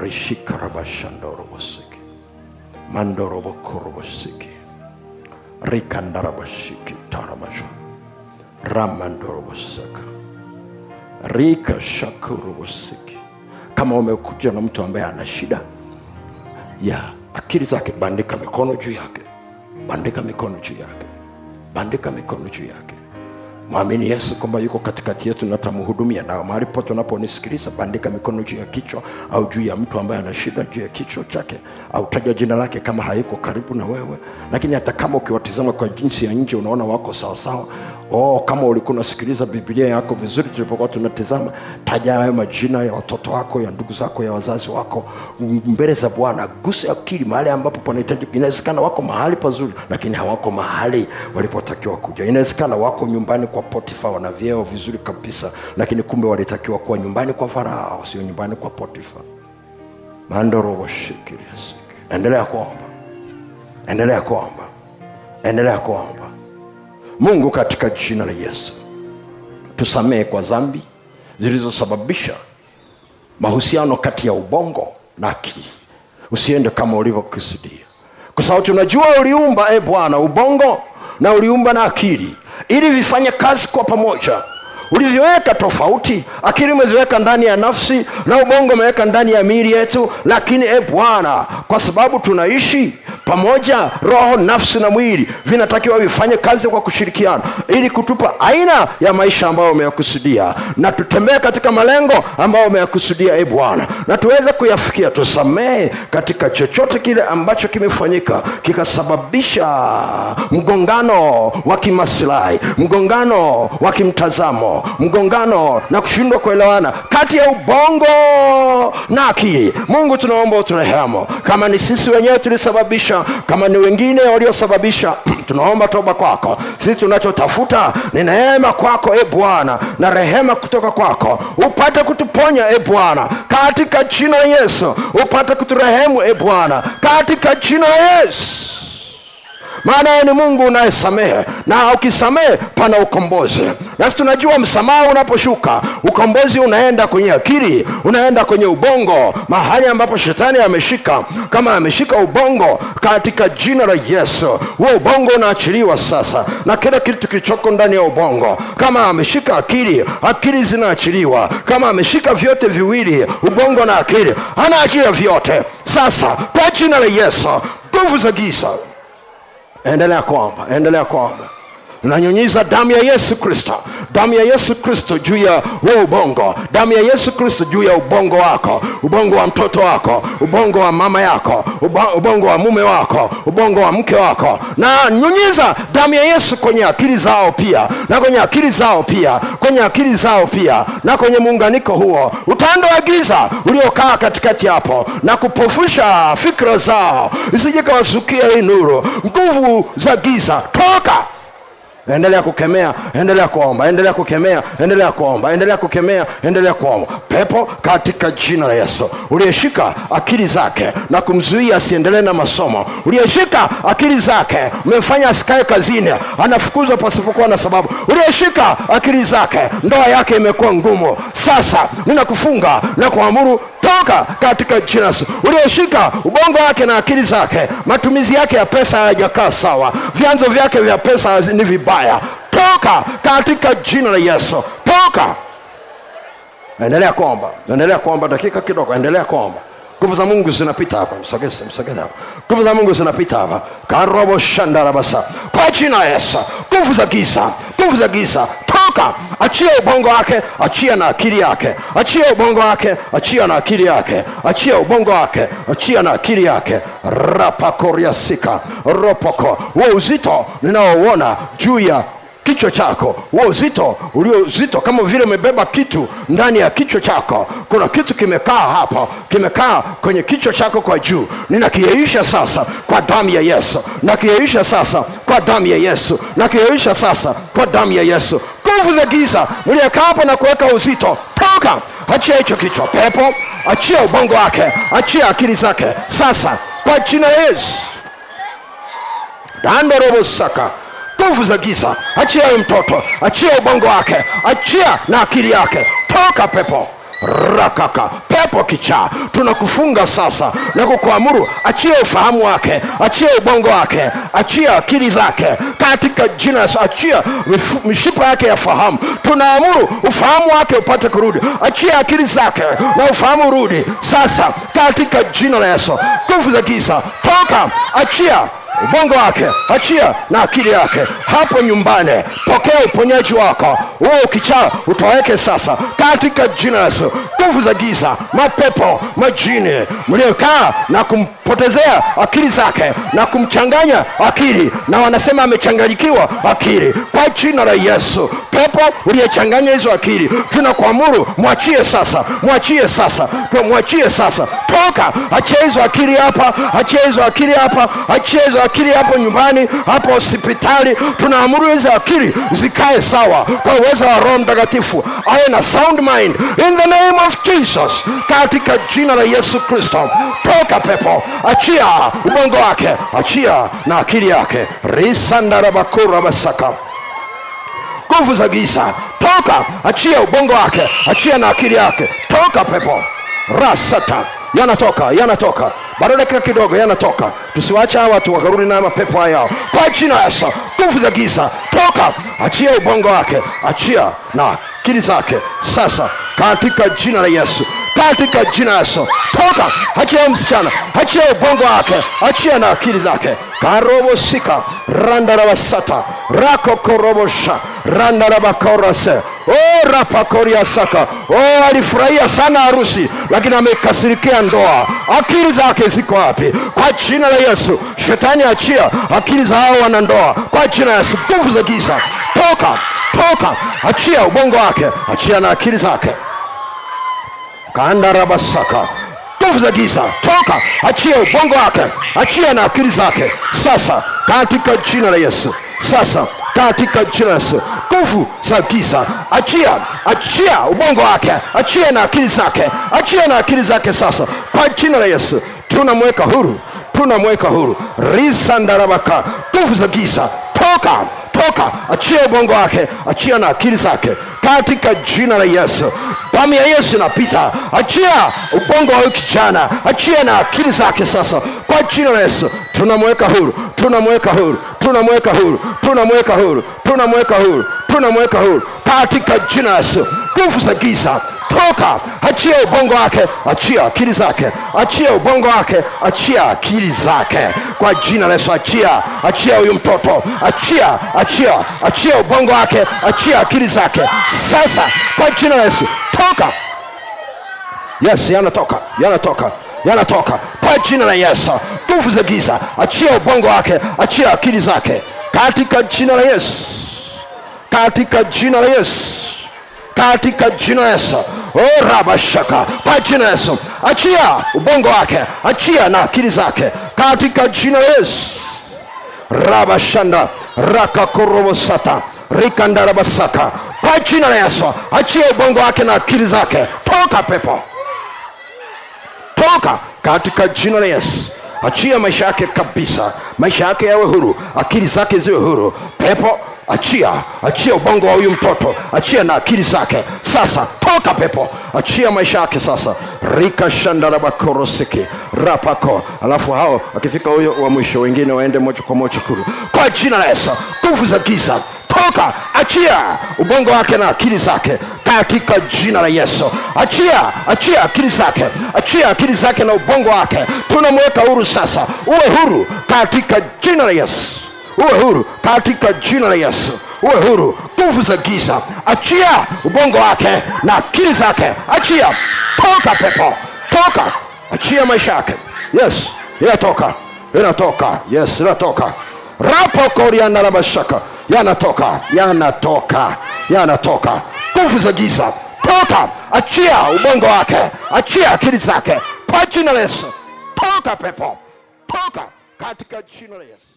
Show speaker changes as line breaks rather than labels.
rishikarabashandorobosiki. Mandorobokorobosiki rikandarabashiki taramasha ramandorobosaka rikashakurobosiki kama umekuja na mtu ambaye ana shida ya akili zake bandika mikono juu yake. Bandika mikono juu yake. Bandika mikono juu yake mwamini yesu kwamba yuko katikati yetu na tamhudumia na mahali po unaponisikiliza bandika mikono juu ya kichwa au juu ya mtu ambaye ana shida juu ya kichwa chake au taja jina lake kama hayuko karibu na wewe. Lakini hata kama ukiwatizama kwa jinsi ya nje unaona wako sawasawa oh, kama ulikuwa unasikiliza bibilia yako vizuri tulipokuwa tunatizama taja hayo majina ya watoto wako ya ndugu zako ya wazazi wako mbele za bwana. Gusa akili mahali ambapo panahitaji. Inawezekana wako mahali pazuri lakini hawako mahali walipotakiwa kuja. Inawezekana wako nyumbani kwa potifa wana vyeo vizuri kabisa lakini kumbe walitakiwa kuwa nyumbani kwa farao sio nyumbani kwa potifa. Mandorowashikiriasiki endelea kuomba. Endelea kuomba. Endelea kuomba mungu katika jina la yesu. Tusamehe kwa dhambi zilizosababisha mahusiano kati ya ubongo na akili. Usiende kama ulivyokusudia. Kwa sababu tunajua uliumba e bwana ubongo na uliumba na akili. Ili vifanye kazi kwa pamoja. Ulivyoweka tofauti akili umeziweka ndani ya nafsi na ubongo umeweka ndani ya miili yetu. Lakini e bwana kwa sababu tunaishi pamoja roho nafsi na mwili vinatakiwa vifanye kazi kwa kushirikiana ili kutupa aina ya maisha ambayo umeyakusudia. Na tutembee katika malengo ambayo umeyakusudia e bwana na tuweze kuyafikia. Tusamehe katika chochote kile ambacho kimefanyika kikasababisha mgongano wa kimasilahi mgongano wa kimtazamo mgongano na kushindwa kuelewana kati ya ubongo na akili. Mungu tunaomba uturehemu. Kama ni sisi wenyewe tulisababisha kama ni wengine waliosababisha. Tunaomba toba kwako. Sisi tunachotafuta ni neema kwako e bwana na rehema kutoka kwako. Upate kutuponya e bwana katika jina yesu. Upate kuturehemu e bwana katika jina yesu maana yeye ni mungu unayesamehe. Na ukisamehe pana ukombozi. Nasi tunajua msamaha unaposhuka ukombozi unaenda kwenye akili unaenda kwenye ubongo mahali ambapo shetani ameshika. Kama ameshika ubongo katika jina la yesu huo ubongo unaachiliwa sasa na kila kitu kilichoko ndani ya ubongo. Kama ameshika akili akili zinaachiliwa. Kama ameshika vyote viwili ubongo na akili anaachia vyote. Sasa kwa jina la yesu nguvu za giza endelea kuomba endelea kuomba nanyunyiza damu ya yesu kristo. Damu ya yesu kristo juu ya huo ubongo. Damu ya yesu kristo juu ya ubongo wako. Ubongo wa mtoto wako. Ubongo wa mama yako. Ubongo wa mume wako. Ubongo wa mke wako. Na nyunyiza damu ya yesu kwenye akili zao pia. Na kwenye akili zao pia. Kwenye akili zao pia. Na kwenye muunganiko huo. Utando wa giza uliokaa katikati hapo na kupofusha fikra zao. Isije kawazukia hii nuru. Nguvu za giza. Toka endelea kukemea endelea kuomba endelea kukemea endelea kuomba endelea kukemea endelea kuomba. Pepo katika jina la yesu. Uliyeshika akili zake na kumzuia asiendelee na masomo. Uliyeshika akili zake umemfanya asikae kazini anafukuzwa pasipokuwa na sababu. Uliyeshika akili zake ndoa yake imekuwa ngumu. Sasa ninakufunga na kuamuru toka katika jina Yesu. Ulioshika ubongo wake na akili zake matumizi yake ya pesa hayajakaa sawa. Vyanzo vyake vya pesa ni vibaya. Toka katika jina la yesu. Toka. Endelea kuomba. Endelea kuomba dakika kidogo. Endelea kuomba. Nguvu za mungu zinapita hapa. Msogeze msogeze hapa. Nguvu za mungu zinapita hapa. Karobo shandarabasa. Kwa jina la yesu. Nguvu za giza. Nguvu za giza toka achia ubongo wake achia na akili yake. Achia ubongo wake achia na akili yake. Achia ubongo wake achia na akili yake. Rapakoriasika ropoko. Huo uzito ninaouona juu ya kichwa chako. Huo uzito ulio uzito kama vile umebeba kitu ndani ya kichwa chako. Kuna kitu kimekaa hapo kimekaa kwenye kichwa chako kwa juu. Ninakiyeyusha sasa kwa damu ya yesu. Nakiyeyusha sasa kwa damu ya yesu. Nakiyeyusha sasa kwa damu ya yesu nguvu za giza. Mliyekaa na kuweka uzito toka. Achia hicho kichwa pepo. Achia ubongo wake. Achia akili zake. Sasa kwa jina yesu. Dandorobosaka nguvu za giza. Achia huyu mtoto. Achia ubongo wake. Achia na akili yake. Toka pepo rakaka pepo kichaa. Tunakufunga sasa na kukuamuru achia ufahamu wake achia ubongo wake achia akili zake. Katika jina achia mishipa yake ya fahamu. Tunaamuru ufahamu wake upate kurudi. Achia akili zake na ufahamu urudi. Sasa katika jina la yesu nguvu za giza toka achia ubongo wake achia na akili yake. Hapo nyumbani pokea uponyaji wako. Huo ukichaa utoweke sasa. Katika jina la yesu. Nguvu za giza mapepo majini. Mliokaa na kumpotezea akili zake na kumchanganya akili. Na wanasema amechanganyikiwa akili. Kwa jina la yesu. Pepo uliyechanganya hizo akili tunakuamuru mwachie sasa mwachie sasa mwachie sasa toka achia hizo akili hapa. Achia hizo akili hapa. Achia hizo akili hapo nyumbani hapo hospitali. Tunaamuru hizo akili zikae sawa kwa uwezo wa roho mtakatifu. Awe na sound mind. In the name of jesus. Katika jina la yesu kristo. Toka pepo. Achia ubongo wake. Achia na akili yake. Risandarabakura nguvu za giza. Toka. Achia ubongo wake. Achia na akili yake. Toka pepo. Rasata yanatoka yanatoka. Bado dakika kidogo yanatoka. Tusiwache hawa watu wakarudi na mapepo hayao kwa jina la yesu nguvu za giza toka. Achia ubongo wake achia na akili zake. Sasa katika jina la yesu katika jina yesu toka. Achia msichana achia ubongo wake achia na akili zake. Karobosika randarabasata rakokorobosha randarabakorase rapakoria saka. Oh, alifurahia sana harusi lakini amekasirikia ndoa. Akili zake ziko wapi? Kwa jina la yesu shetani achia. Akili za hao wanandoa kwa jina la yesu nguvu za giza. Toka toka achia ubongo wake achia na akili zake. Kandarabasaka nguvu za giza toka achia ubongo wake achia na akili zake. Sasa katika jina la yesu sasa katika jina la yesu nguvu za giza. Achia achia ubongo wake achia na akili zake achia na akili zake sasa. Kwa jina la yesu tunamweka huru tunamweka huru. Risandarabaka nguvu za giza. Toka toka achia ubongo wake achia na akili zake katika jina la yesu. Damu ya yesu inapita. Achia ubongo wa kijana. Achia na akili zake sasa. Kwa jina la yesu tunamweka huru tunamweka huru tunamweka huru tunamweka huru tunamweka huru tunamweka huru. Katika jina la yesu nguvu za giza toka! Achia ubongo wake achia akili zake. Achia ubongo wake achia akili zake. Kwa jina la yesu achia achia huyu mtoto. Achia achia achia ubongo wake achia akili zake. Sasa kwa jina la yesu toka! Yes yanatoka yanatoka yanatoka kwa jina la yesu nguvu za giza. Achia ubongo wake achia akili zake. Katika jina la yesu katika jina la yesu katika jina la yesu o rabashaka kwa jina yesu achia ubongo wake. Achia na akili zake. Katika jina yesu. Rabashanda rakakorobosata rikandarabasaka kwa jina la yesu achia ubongo wake na akili zake. Toka pepo. Toka. Katika jina la yesu. Achia maisha yake kabisa. Maisha yake yawe huru. Akili zake ziwe huru. Pepo. Achia. Achia ubongo wa huyu mtoto. Achia na akili zake. Sasa toka pepo. Achia maisha yake sasa. Rikashandarabakorosiki rapako. Alafu hao akifika huyo wa mwisho wengine waende moja kwa moja kuru kwa jina la yesu nguvu za giza. Toka achia ubongo wake na akili zake. Katika jina la yesu achia achia akili zake. Achia akili zake na ubongo wake. Tunamweka huru sasa. Uwe huru katika jina la yesu. Uwe huru katika jina la yesu uwe huru. Nguvu za giza. Achia ubongo wake na akili zake. Achia. Toka pepo. Toka. Achia maisha yake. Yes. Inatoka. Inatoka. Yes inatoka. Rapokoriandarabashaka yanatoka. Yanatoka. Yanatoka. Nguvu za giza. Toka. Achia ubongo wake. Achia akili zake. Kwa jina la yesu. Toka pepo. Toka. Katika jina la yesu